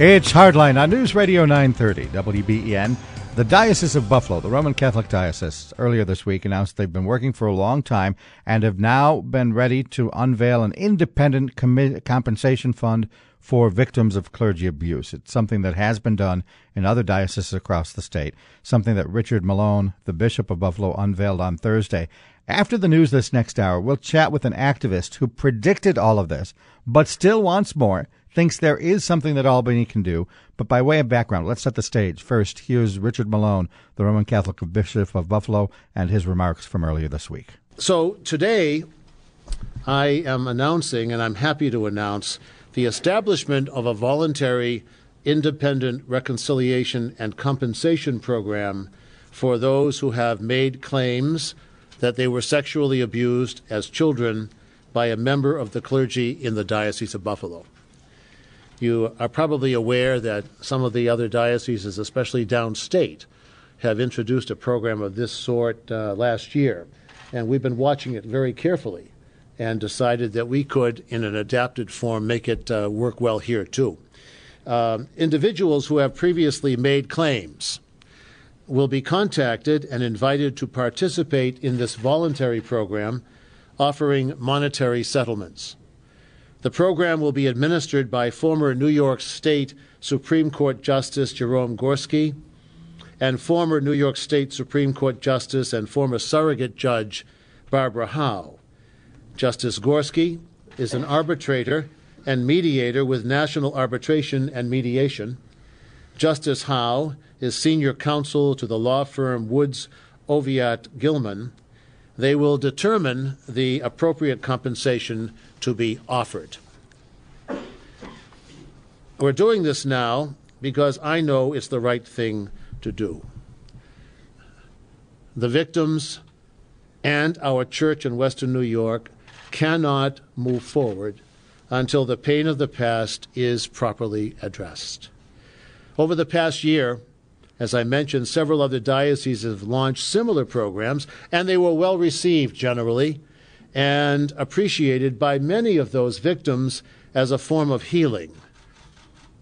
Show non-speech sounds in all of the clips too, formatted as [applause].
It's Hardline on News Radio 930 WBEN. The Diocese of Buffalo, the Roman Catholic Diocese, earlier this week announced they've been working for a long time and have now been ready to unveil an independent commi- compensation fund for victims of clergy abuse. It's something that has been done in other dioceses across the state, something that Richard Malone, the Bishop of Buffalo, unveiled on Thursday. After the news this next hour, we'll chat with an activist who predicted all of this, but still wants more thinks there is something that Albany can do. But by way of background, let's set the stage. First, here's Richard Malone, the Roman Catholic Bishop of Buffalo, and his remarks from earlier this week. So today, I am announcing, and I'm happy to announce, the establishment of a voluntary independent reconciliation and compensation program for those who have made claims that they were sexually abused as children by a member of the clergy in the Diocese of Buffalo. You are probably aware that some of the other dioceses, especially downstate, have introduced a program of this sort uh, last year. And we've been watching it very carefully and decided that we could, in an adapted form, make it uh, work well here too. Um, individuals who have previously made claims will be contacted and invited to participate in this voluntary program offering monetary settlements. The program will be administered by former New York State Supreme Court Justice Jerome Gorski and former New York State Supreme Court Justice and former surrogate judge Barbara Howe. Justice Gorski is an arbitrator and mediator with National Arbitration and Mediation. Justice Howe is senior counsel to the law firm Woods Oviatt Gilman. They will determine the appropriate compensation to be offered. We're doing this now because I know it's the right thing to do. The victims and our church in Western New York cannot move forward until the pain of the past is properly addressed. Over the past year, as I mentioned, several other dioceses have launched similar programs, and they were well received generally and appreciated by many of those victims as a form of healing.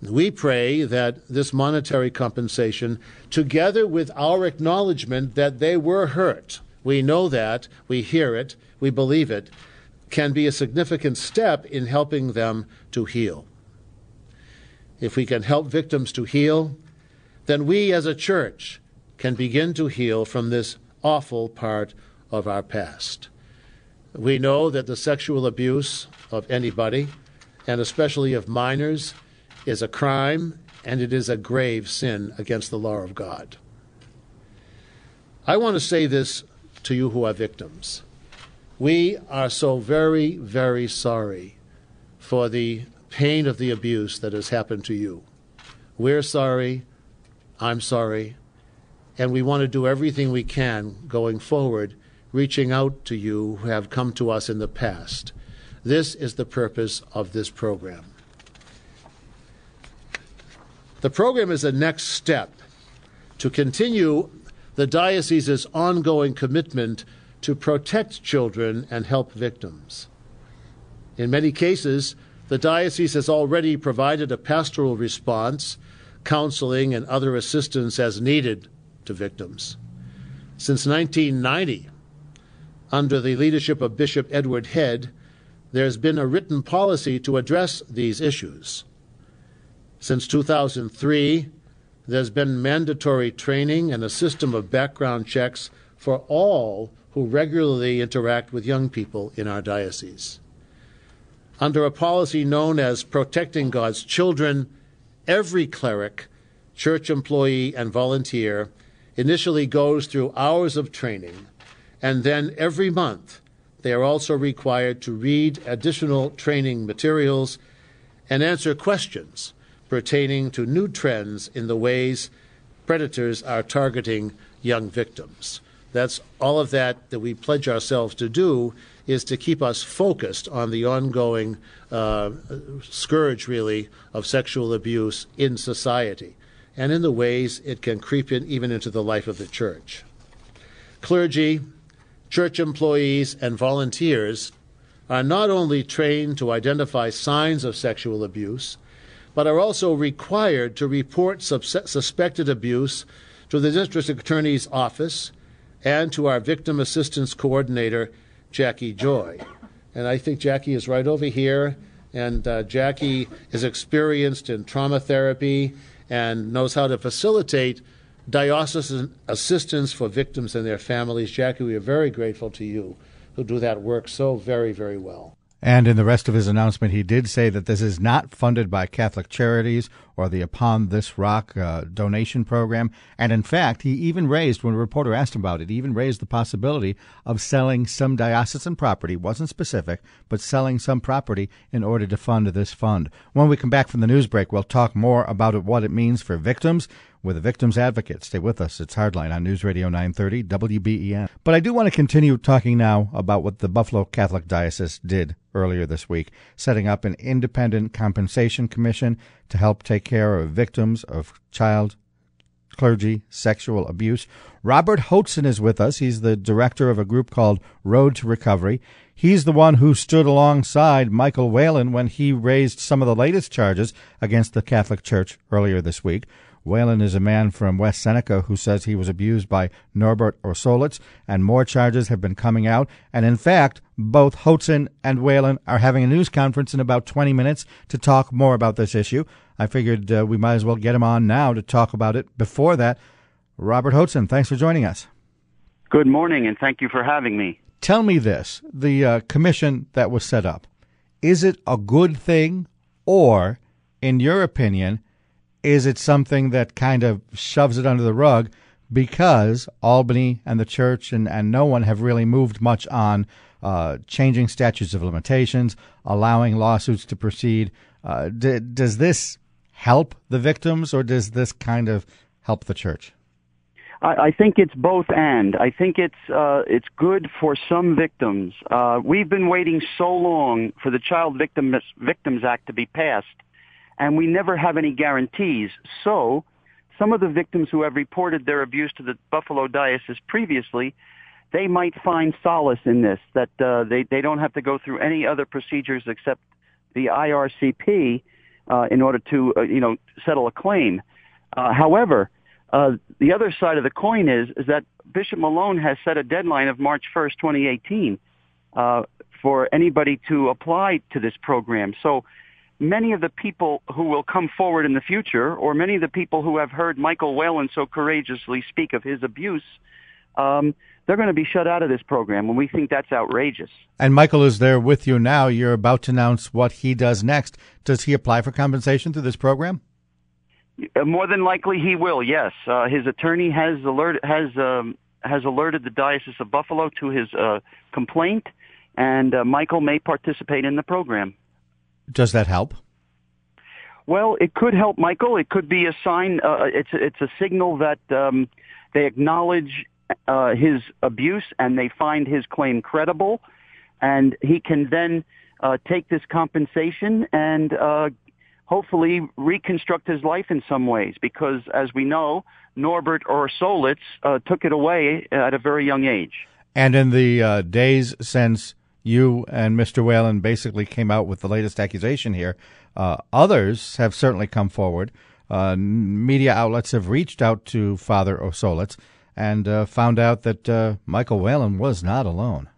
We pray that this monetary compensation, together with our acknowledgement that they were hurt, we know that, we hear it, we believe it, can be a significant step in helping them to heal. If we can help victims to heal, then we as a church can begin to heal from this awful part of our past. We know that the sexual abuse of anybody, and especially of minors, is a crime and it is a grave sin against the law of God. I want to say this to you who are victims. We are so very, very sorry for the pain of the abuse that has happened to you. We're sorry. I'm sorry. And we want to do everything we can going forward reaching out to you who have come to us in the past. This is the purpose of this program. The program is a next step to continue the diocese's ongoing commitment to protect children and help victims. In many cases, the diocese has already provided a pastoral response, counseling, and other assistance as needed to victims. Since 1990, under the leadership of Bishop Edward Head, there's been a written policy to address these issues. Since 2003, there's been mandatory training and a system of background checks for all who regularly interact with young people in our diocese. Under a policy known as Protecting God's Children, every cleric, church employee, and volunteer initially goes through hours of training and then every month they are also required to read additional training materials and answer questions pertaining to new trends in the ways predators are targeting young victims. That's all of that that we pledge ourselves to do is to keep us focused on the ongoing uh, scourge, really, of sexual abuse in society and in the ways it can creep in even into the life of the church. Clergy, church employees, and volunteers are not only trained to identify signs of sexual abuse, but are also required to report suspected abuse to the district attorney's office and to our victim assistance coordinator, Jackie Joy. And I think Jackie is right over here. And uh, Jackie is experienced in trauma therapy and knows how to facilitate diocesan assistance for victims and their families. Jackie, we are very grateful to you who do that work so very, very well. And in the rest of his announcement, he did say that this is not funded by Catholic Charities or the Upon This Rock uh, donation program. And in fact, he even raised, when a reporter asked him about it, he even raised the possibility of selling some diocesan property, wasn't specific, but selling some property in order to fund this fund. When we come back from the news break, we'll talk more about what it means for victims with a victim's advocate. Stay with us. It's Hardline on News Radio 930 WBEN. But I do want to continue talking now about what the Buffalo Catholic Diocese did earlier this week, setting up an independent compensation commission to help take care of victims of child clergy sexual abuse. Robert Hoatson is with us. He's the director of a group called Road to Recovery. He's the one who stood alongside Michael Whalen when he raised some of the latest charges against the Catholic Church earlier this week. Whalen is a man from West Seneca who says he was abused by Norbert Orsolits, and more charges have been coming out. And in fact, both Hoatson and Whalen are having a news conference in about 20 minutes to talk more about this issue. I figured uh, we might as well get him on now to talk about it. Before that, Robert Hoatson, thanks for joining us. Good morning, and thank you for having me. Tell me this the uh, commission that was set up, is it a good thing, or, in your opinion, is it something that kind of shoves it under the rug because Albany and the church and, and no one have really moved much on uh, changing statutes of limitations, allowing lawsuits to proceed? Uh, d- does this help the victims or does this kind of help the church? I, think it's both and. I think it's uh, it's good for some victims. Uh, we've been waiting so long for the Child Victims Victims Act to be passed and we never have any guarantees. So some of the victims who have reported their abuse to the Buffalo Diocese previously, they might find solace in this, that uh, they, they don't have to go through any other procedures except the IRCP uh, in order to, uh, you know, settle a claim. Uh, however, uh, the other side of the coin is, is that Bishop Malone has set a deadline of March 1st, 2018, uh, for anybody to apply to this program. So many of the people who will come forward in the future, or many of the people who have heard Michael Whalen so courageously speak of his abuse, um, they're going to be shut out of this program, and we think that's outrageous. And Michael is there with you now. You're about to announce what he does next. Does he apply for compensation through this program? Uh, more than likely, he will. Yes, uh, his attorney has alert has um, has alerted the Diocese of Buffalo to his uh, complaint, and uh, Michael may participate in the program. Does that help? Well, it could help Michael. It could be a sign. Uh, it's it's a signal that um, they acknowledge uh, his abuse and they find his claim credible, and he can then uh, take this compensation and uh, hopefully reconstruct his life in some ways. Because as we know, Norbert Orsolits uh, took it away at a very young age. And in the uh, days since you and Mr. Whalen basically came out with the latest accusation here. Uh, others have certainly come forward. Uh, media outlets have reached out to Father Orsolits and uh, found out that uh, Michael Whalen was not alone.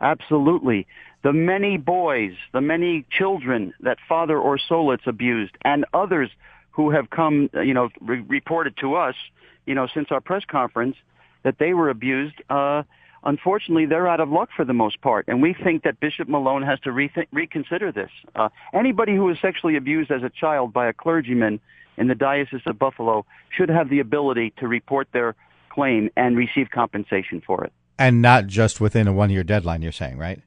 Absolutely. The many boys, the many children that Father Orsolits abused, and others who have come, you know, re- reported to us, you know, since our press conference that they were abused. Unfortunately, they're out of luck for the most part. And we think that Bishop Malone has to rethink, reconsider this. Uh, anybody who was sexually abused as a child by a clergyman in the Diocese of Buffalo should have the ability to report their claim and receive compensation for it. And not just within a one year deadline, you're saying, right?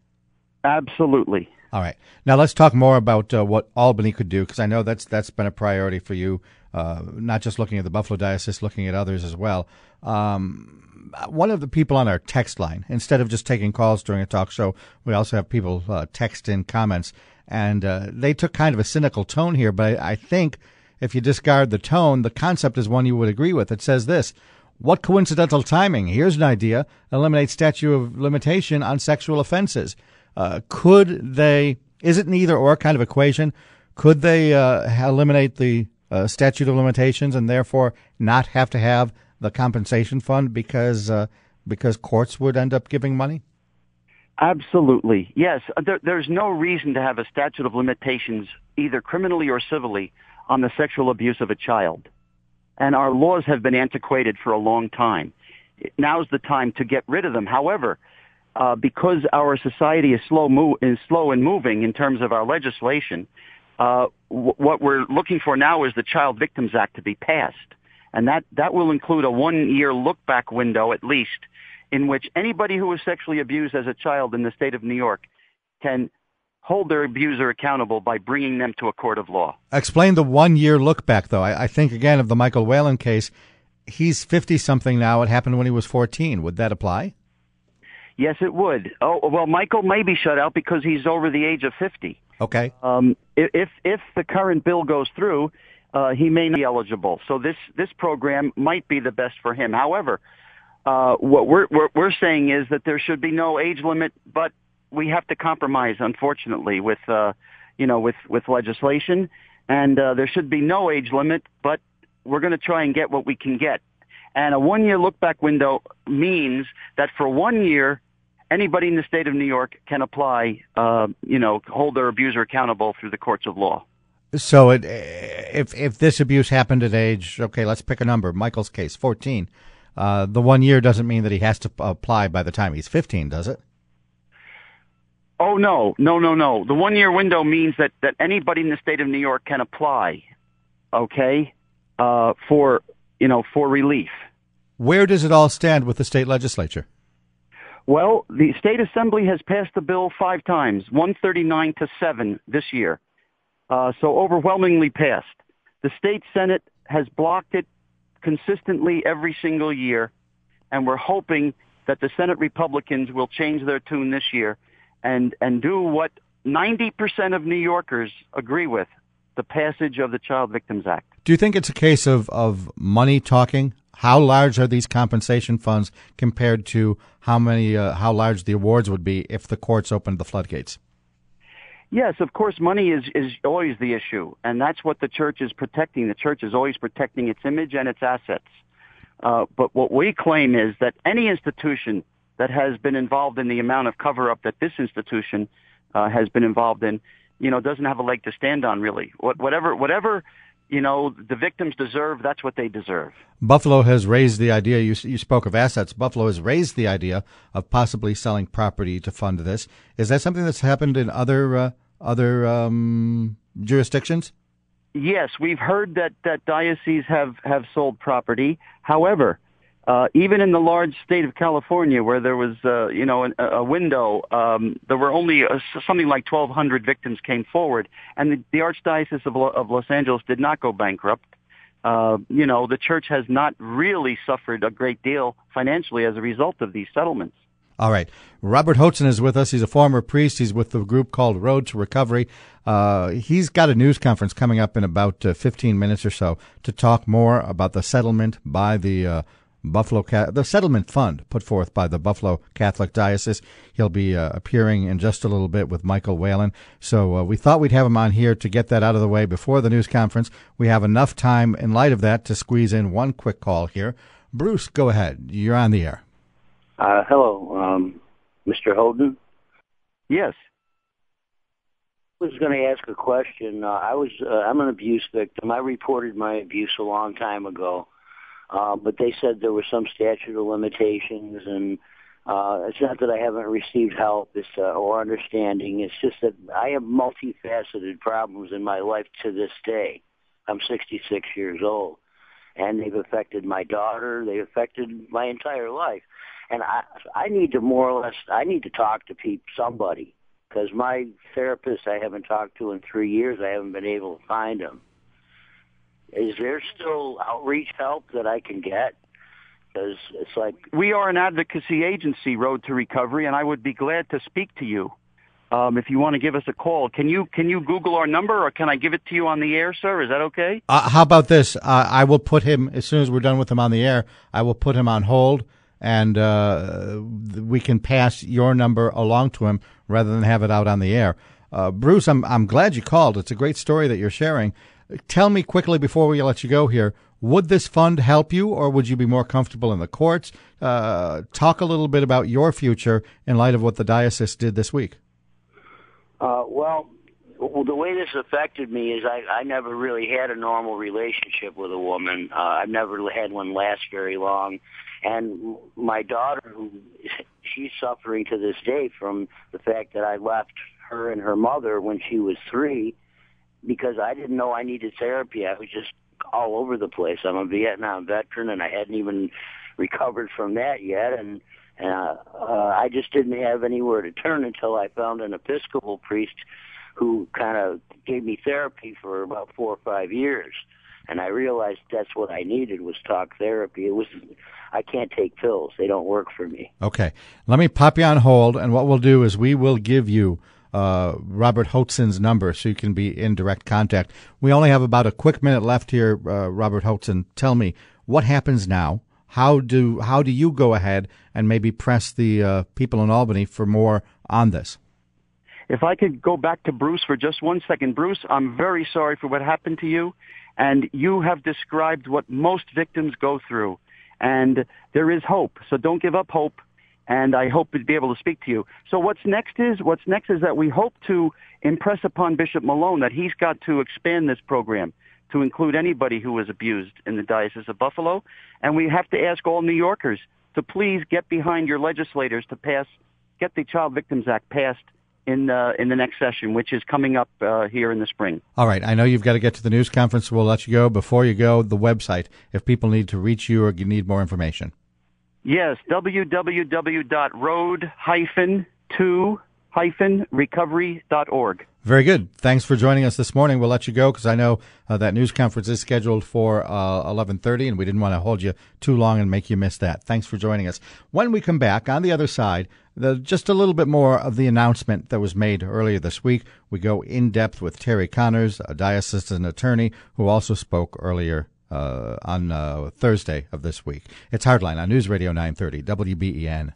Absolutely. All right. Now let's talk more about uh, what Albany could do, because I know that's that's been a priority for you, uh, not just looking at the Buffalo Diocese, looking at others as well. Um, one of the people on our text line, instead of just taking calls during a talk show, we also have people uh, text in comments, and uh, they took kind of a cynical tone here, but I, I think if you discard the tone, the concept is one you would agree with. It says this. What coincidental timing? Here's an idea. Eliminate statute of limitation on sexual offenses. Uh, could they, is it an either or kind of equation? Could they uh, eliminate the uh, statute of limitations and therefore not have to have the compensation fund because uh, because courts would end up giving money? Absolutely, yes. There, there's no reason to have a statute of limitations, either criminally or civilly, on the sexual abuse of a child. And our laws have been antiquated for a long time. Now's the time to get rid of them. However, uh, because our society is slow, mo- is slow in moving in terms of our legislation, uh, w- what we're looking for now is the Child Victims Act to be passed. And that, that will include a one-year look-back window at least in which anybody who was sexually abused as a child in the state of New York can hold their abuser accountable by bringing them to a court of law. Explain the one-year look-back, though. I, I think, again, of the Michael Whalen case, he's 50-something now. It happened when he was 14. Would that apply? Yes, it would. Oh, well, Michael may be shut out because he's over the age of 50. Okay. Um, if if the current bill goes through, uh, he may not be eligible. So this this program might be the best for him. However, uh, what we're, we're we're saying is that there should be no age limit, but we have to compromise, unfortunately, with uh, you know with with legislation, and uh, there should be no age limit, but we're going to try and get what we can get. And a one year look back window means that for one year anybody in the state of New York can apply, uh, you know, hold their abuser accountable through the courts of law. So, it, if if this abuse happened at age, okay, let's pick a number. Michael's case, fourteen. Uh, the one year doesn't mean that he has to apply by the time he's fifteen, does it? Oh no, no, no, no. The one year window means that that anybody in the state of New York can apply, okay, uh, for you know for relief. Where does it all stand with the state legislature? Well, the state assembly has passed the bill five times, 139 to 7 this year. Uh, so overwhelmingly passed. The state senate has blocked it consistently every single year, and we're hoping that the Senate Republicans will change their tune this year and, and do what 90% of New Yorkers agree with, the passage of the Child Victims Act. Do you think it's a case of, of money talking? How large are these compensation funds compared to how many, uh, how large the awards would be if the courts opened the floodgates? Yes, of course, money is, is always the issue, and that's what the church is protecting. The church is always protecting its image and its assets. Uh, but what we claim is that any institution that has been involved in the amount of cover-up that this institution uh, has been involved in, you know, doesn't have a leg to stand on, really. What, whatever, whatever you know, the victims deserve, that's what they deserve. Buffalo has raised the idea, you, you spoke of assets. Buffalo has raised the idea of possibly selling property to fund this. Is that something that's happened in other, uh, other um, jurisdictions? Yes, we've heard that, that dioceses have, have sold property. However, uh, even in the large state of California, where there was, uh, you know, a, a window, um, there were only uh, something like 1,200 victims came forward, and the, the Archdiocese of, of Los Angeles did not go bankrupt. Uh, you know, the church has not really suffered a great deal financially as a result of these settlements. All right. Robert Hoatson is with us. He's a former priest. He's with the group called Road to Recovery. Uh, he's got a news conference coming up in about uh, 15 minutes or so to talk more about the settlement by the uh, Buffalo the settlement fund put forth by the Buffalo Catholic Diocese. He'll be uh, appearing in just a little bit with Michael Whalen. So uh, we thought we'd have him on here to get that out of the way before the news conference. We have enough time in light of that to squeeze in one quick call here. Bruce, go ahead. You're on the air. Uh, hello, um, Mr. Holden. Yes. I was going to ask a question. Uh, I was uh, I'm an abuse victim. I reported my abuse a long time ago. Uh, but they said there was some statute of limitations, and uh, it's not that I haven't received help it's, uh, or understanding. It's just that I have multifaceted problems in my life to this day. I'm 66 years old, and they've affected my daughter. They've affected my entire life, and I I need to more or less I need to talk to people, somebody, because my therapist I haven't talked to in three years, I haven't been able to find him. Is there still outreach help that I can get? Because it's like we are an advocacy agency, Road to Recovery, and I would be glad to speak to you. Um, if you want to give us a call, can you can you Google our number, or can I give it to you on the air, sir? Is that okay? Uh, how about this? Uh, I will put him as soon as we're done with him on the air. I will put him on hold, and uh, we can pass your number along to him rather than have it out on the air. Uh, Bruce, I'm I'm glad you called. It's a great story that you're sharing. Tell me quickly before we let you go here. Would this fund help you, or would you be more comfortable in the courts? Uh, talk a little bit about your future in light of what the diocese did this week. Uh, well, well, the way this affected me is I, I never really had a normal relationship with a woman. Uh, I've never had one last very long. And my daughter, who [laughs] she's suffering to this day from the fact that I left her and her mother when she was three because I didn't know I needed therapy. I was just all over the place. I'm a Vietnam veteran, and I hadn't even recovered from that yet, and uh, uh, I just didn't have anywhere to turn until I found an Episcopal priest who kind of gave me therapy for about four or five years, and I realized that's what I needed was talk therapy. It was I can't take pills; they don't work for me. Okay, let me pop you on hold, and what we'll do is we will give you uh, Robert Hoatson's number so you can be in direct contact. We only have about a quick minute left here, uh, Robert Hoatson. Tell me what happens now. How do how do you go ahead and maybe press the uh, people in Albany for more on this? If I could go back to Bruce for just one second, Bruce, I'm very sorry for what happened to you, and you have described what most victims go through, and there is hope. So don't give up hope and I hope to be able to speak to you. So what's next is what's next is that we hope to impress upon Bishop Malone that he's got to expand this program to include anybody who was abused in the Diocese of Buffalo, and we have to ask all New Yorkers to please get behind your legislators to pass, get the Child Victims Act passed in uh, in the next session, which is coming up uh, here in the spring. All right, I know you've got to get to the news conference. So we'll let you go. Before you go, the website if people need to reach you or need more information. Yes, www.road-to-recovery.org. Very good. Thanks for joining us this morning. We'll let you go because I know uh, that news conference is scheduled for uh, 11:30, and we didn't want to hold you too long and make you miss that. Thanks for joining us. When we come back on the other side, the, just a little bit more of the announcement that was made earlier this week. We go in depth with Terry Connors, a diocesan attorney who also spoke earlier uh, on uh, Thursday of this week. It's Hardline on News Radio 930 WBEN.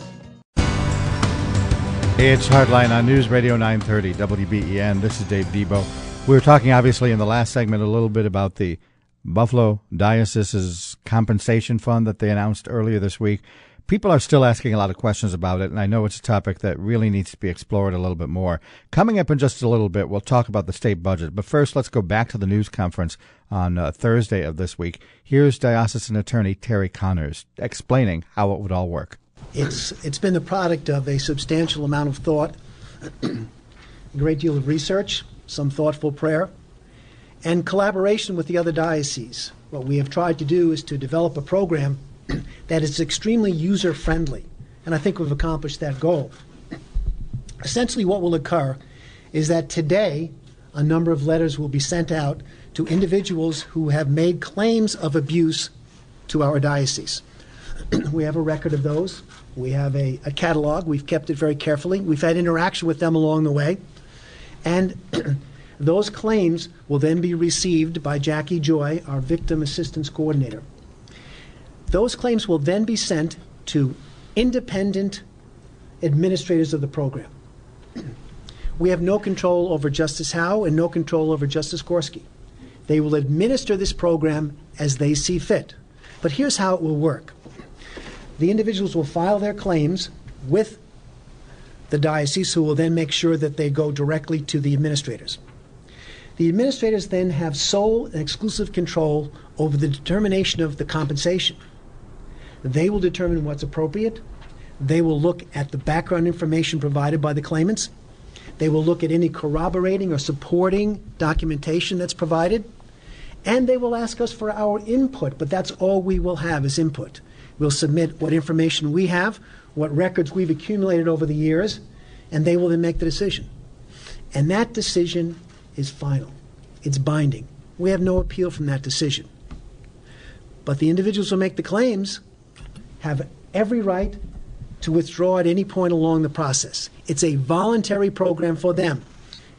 It's Hardline on News Radio 930 WBEN. This is Dave Debo. We were talking, obviously, in the last segment a little bit about the Buffalo Diocese's compensation fund that they announced earlier this week people are still asking a lot of questions about it, and I know it's a topic that really needs to be explored a little bit more. Coming up in just a little bit, we'll talk about the state budget. But first, let's go back to the news conference on uh, Thursday of this week. Here's diocesan attorney Terry Connors explaining how it would all work. It's it's been the product of a substantial amount of thought, [clears throat] a great deal of research, some thoughtful prayer, and collaboration with the other dioceses. What we have tried to do is to develop a program that is extremely user friendly. And I think we've accomplished that goal. Essentially, what will occur is that today a number of letters will be sent out to individuals who have made claims of abuse to our diocese. [clears throat] we have a record of those. We have a, a, catalog. We've kept it very carefully. We've had interaction with them along the way. And [clears throat] those claims will then be received by Jackie Joy, our victim assistance coordinator. Those claims will then be sent to independent administrators of the program. We have no control over Justice Howe and no control over Justice Gorski. They will administer this program as they see fit. But here's how it will work the individuals will file their claims with the diocese, who will then make sure that they go directly to the administrators. The administrators then have sole and exclusive control over the determination of the compensation. They will determine what's appropriate. They will look at the background information provided by the claimants. They will look at any corroborating or supporting documentation that's provided. And they will ask us for our input, but that's all we will have is input. We'll submit what information we have, what records we've accumulated over the years, and they will then make the decision. And that decision is final, it's binding. We have no appeal from that decision. But the individuals who make the claims have every right to withdraw at any point along the process. It's a voluntary program for them.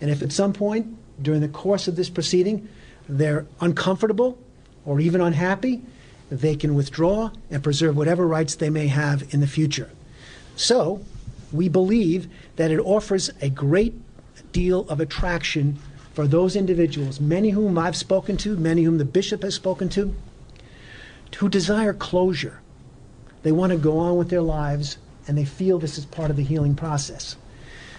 And if at some point during the course of this proceeding they're uncomfortable or even unhappy, they can withdraw and preserve whatever rights they may have in the future. So, we believe that it offers a great deal of attraction for those individuals, many whom I've spoken to, many whom the bishop has spoken to, who desire closure. They want to go on with their lives and they feel this is part of the healing process.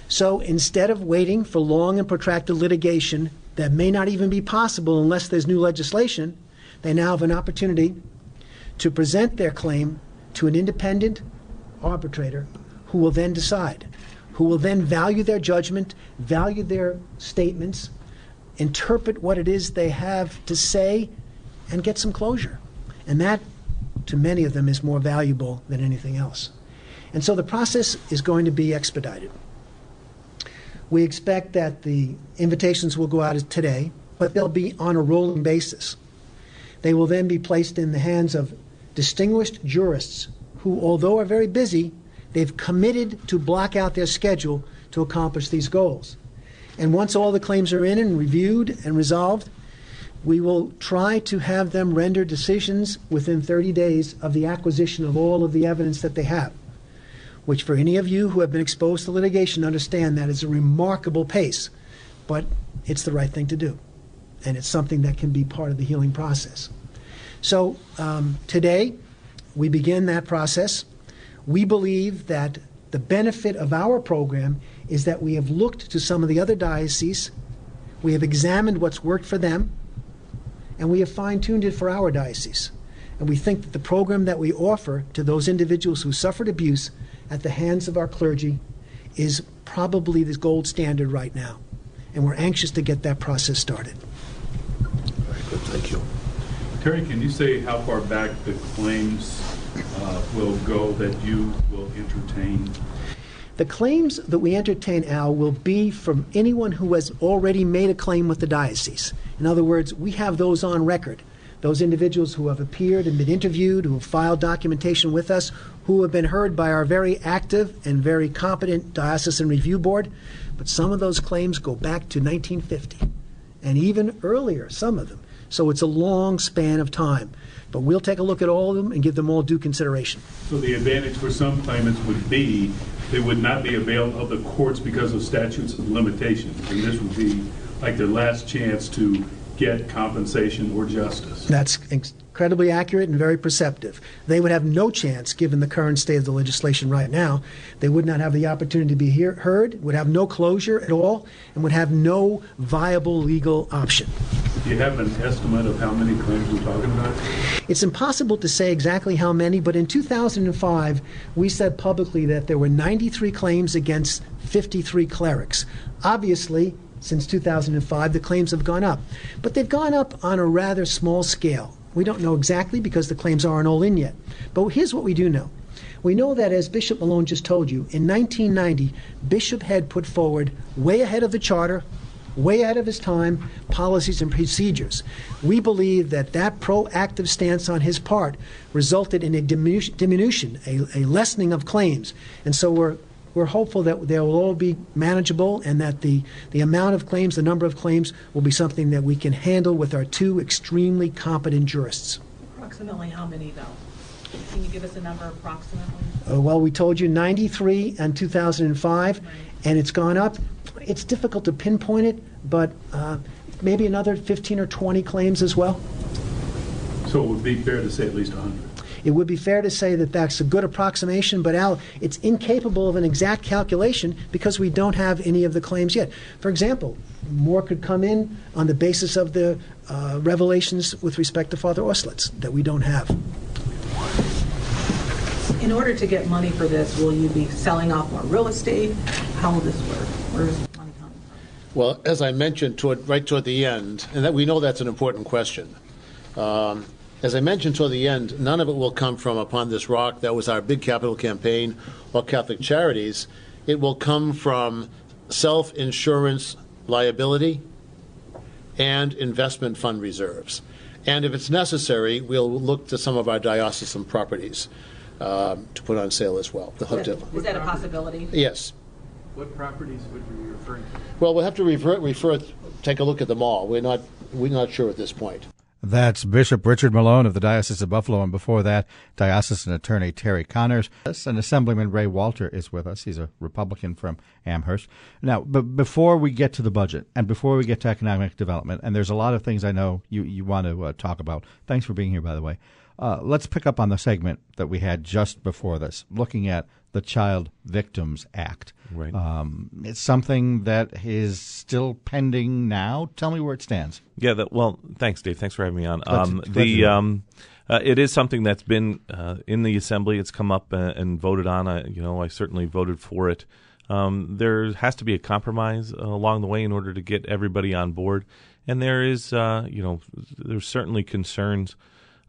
So instead of waiting for long and protracted litigation that may not even be possible unless there's new legislation, they now have an opportunity to present their claim to an independent arbitrator who will then decide, who will then value their judgment, value their statements, interpret what it is they have to say, and get some closure. And that, to many of them, is more valuable than anything else. And so the process is going to be expedited. We expect that the invitations will go out today, but they'll be on a rolling basis. They will then be placed in the hands of distinguished jurists who, although are very busy, they've committed to block out their schedule to accomplish these goals. And once all the claims are in and reviewed and resolved, we will try to have them render decisions within 30 days of the acquisition of all of the evidence that they have which for any of you who have been exposed to litigation understand that is a remarkable pace, but it's the right thing to do. And it's something that can be part of the healing process. So um, today, we begin that process. We believe that the benefit of our program is that we have looked to some of the other dioceses, we have examined what's worked for them, and we have fine tuned it for our diocese. And we think that the program that we offer to those individuals who suffered abuse at the hands of our clergy is probably the gold standard right now. And we're anxious to get that process started. Very good, thank you. Terry, can you say how far back the claims uh, will go that you will entertain? The claims that we entertain, Al, will be from anyone who has already made a claim with the diocese. In other words, we have those on record those individuals who have appeared and been interviewed, who have filed documentation with us, who have been heard by our very active and very competent diocesan review board. But some of those claims go back to 1950 and even earlier, some of them. So it's a long span of time. But we'll take a look at all of them and give them all due consideration. So the advantage for some claimants would be they would not be available of the courts because of statutes of limitations. And this would be like their last chance to get compensation or justice. That's incredibly accurate and very perceptive. They would have no chance, given the current state of the legislation right now. They would not have the opportunity to be hear, heard, would have no closure at all, and would have no viable legal option. Do you have an estimate of how many claims we're talking about? It's impossible to say exactly how many, but in 2005, we said publicly that there were 93 claims against 53 clerics. Obviously, since 2005, the claims have gone up. But they've gone up on a rather small scale. We don't know exactly because the claims aren't all in yet. But here's what we do know. We know that, as Bishop Malone just told you, in 1990, Bishop Head put forward, way ahead of the charter, way ahead of his time, policies and procedures. We believe that that proactive stance on his part resulted in a diminution, a, a lessening of claims. And so we're we're hopeful that they will all be manageable and that the, the amount of claims, the number of claims, will be something that we can handle with our two extremely competent jurists. Approximately how many, though? Can you give us a number approximately? Uh, well, we told you 93 in 2005, right. and it's gone up. It's difficult to pinpoint it, but uh, maybe another 15 or 20 claims as well. So it would be fair to say at least 100. It would be fair to say that that's a good approximation, but Al, it's incapable of an exact calculation because we don't have any of the claims yet. For example, more could come in on the basis of the uh, revelations with respect to Father Orsolits that we don't have. In order to get money for this, will you be selling off more real estate? How will this work? Where is the money coming from? Well, as I mentioned toward, right toward the end, and that we know that's an important question. Um, as I mentioned toward the end, none of it will come from Upon This Rock. That was our big capital campaign or Catholic Charities. It will come from self insurance liability, and investment fund reserves. And if it's necessary, we'll look to some of our diocesan properties um, to put on sale as well. They'll have Is that- is that a possibility? Yes. What properties would you be referring to? Well, we'll have to refer, refer, take a look at them all. We're not, we're not sure at this point. That's Bishop Richard Malone of the Diocese of Buffalo, and before that, Diocesan Attorney Terry Connors. And Assemblyman Ray Walter is with us. He's a Republican from Amherst. Now, but before we get to the budget and before we get to economic development, and there's a lot of things I know you, you want to uh, talk about. Thanks for being here, by the way. Uh, let's pick up on the segment that we had just before this, looking at the Child Victims Act. Right. Um, it's something that is still pending now. Tell me where it stands. Yeah. That, well, thanks, Dave. Thanks for having me on. Um, the um, uh, it is something that's been uh, in the assembly. It's come up uh, and voted on. I, you know, I certainly voted for it. Um, there has to be a compromise uh, along the way in order to get everybody on board, and there is, uh, you know, there's certainly concerns.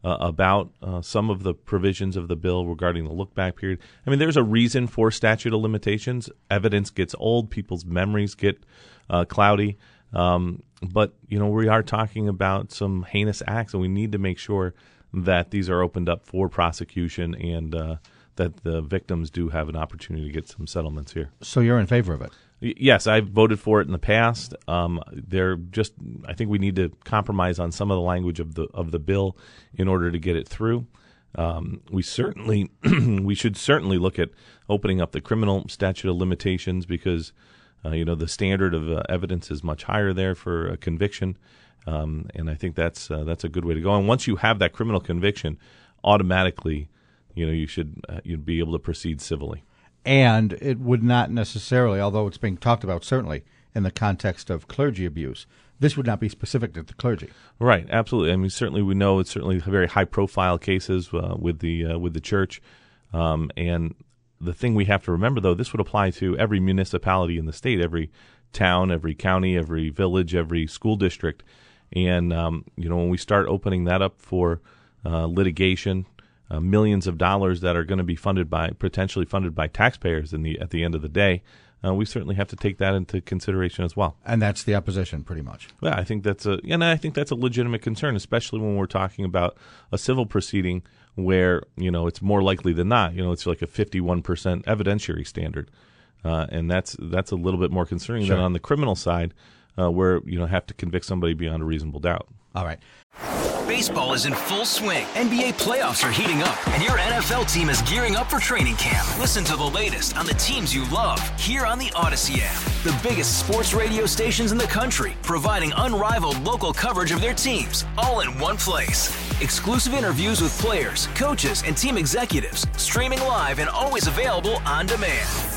Uh, about uh, some of the provisions of the bill regarding the look back period. I mean, there's a reason for statute of limitations. Evidence gets old, people's memories get uh, cloudy. Um, but, you know, we are talking about some heinous acts, and we need to make sure that these are opened up for prosecution and uh, that the victims do have an opportunity to get some settlements here. So you're in favor of it? Yes, I've voted for it in the past. Um, they're just, I think we need to compromise on some of the language of the of the bill in order to get it through. Um, we certainly, [clears throat] we should certainly look at opening up the criminal statute of limitations because, uh, you know, the standard of uh, evidence is much higher there for a conviction, um, and I think that's uh, that's a good way to go. And once you have that criminal conviction, automatically, you know, you should uh, you'd be able to proceed civilly. And it would not necessarily, although it's being talked about certainly in the context of clergy abuse, this would not be specific to the clergy. Right, absolutely. I mean, certainly we know it's certainly very high profile cases uh, with the uh, with the church, um, and the thing we have to remember though, this would apply to every municipality in the state, every town, every county, every village, every school district, and um, you know when we start opening that up for uh, litigation. Uh, millions of dollars that are going to be funded by potentially funded by taxpayers in the at the end of the day, uh, we certainly have to take that into consideration as well. And that's the opposition, pretty much. Yeah, I think that's a and I think that's a legitimate concern, especially when we're talking about a civil proceeding where you know it's more likely than not. You know, it's like a fifty-one percent evidentiary standard, uh, and that's that's a little bit more concerning Sure. than on the criminal side, uh, where you know have to convict somebody beyond a reasonable doubt. All right. Baseball is in full swing. NBA playoffs are heating up, and your NFL team is gearing up for training camp. Listen to the latest on the teams you love here on the Odyssey app. The biggest sports radio stations in the country, providing unrivaled local coverage of their teams, all in one place. Exclusive interviews with players, coaches, and team executives, streaming live and always available on demand.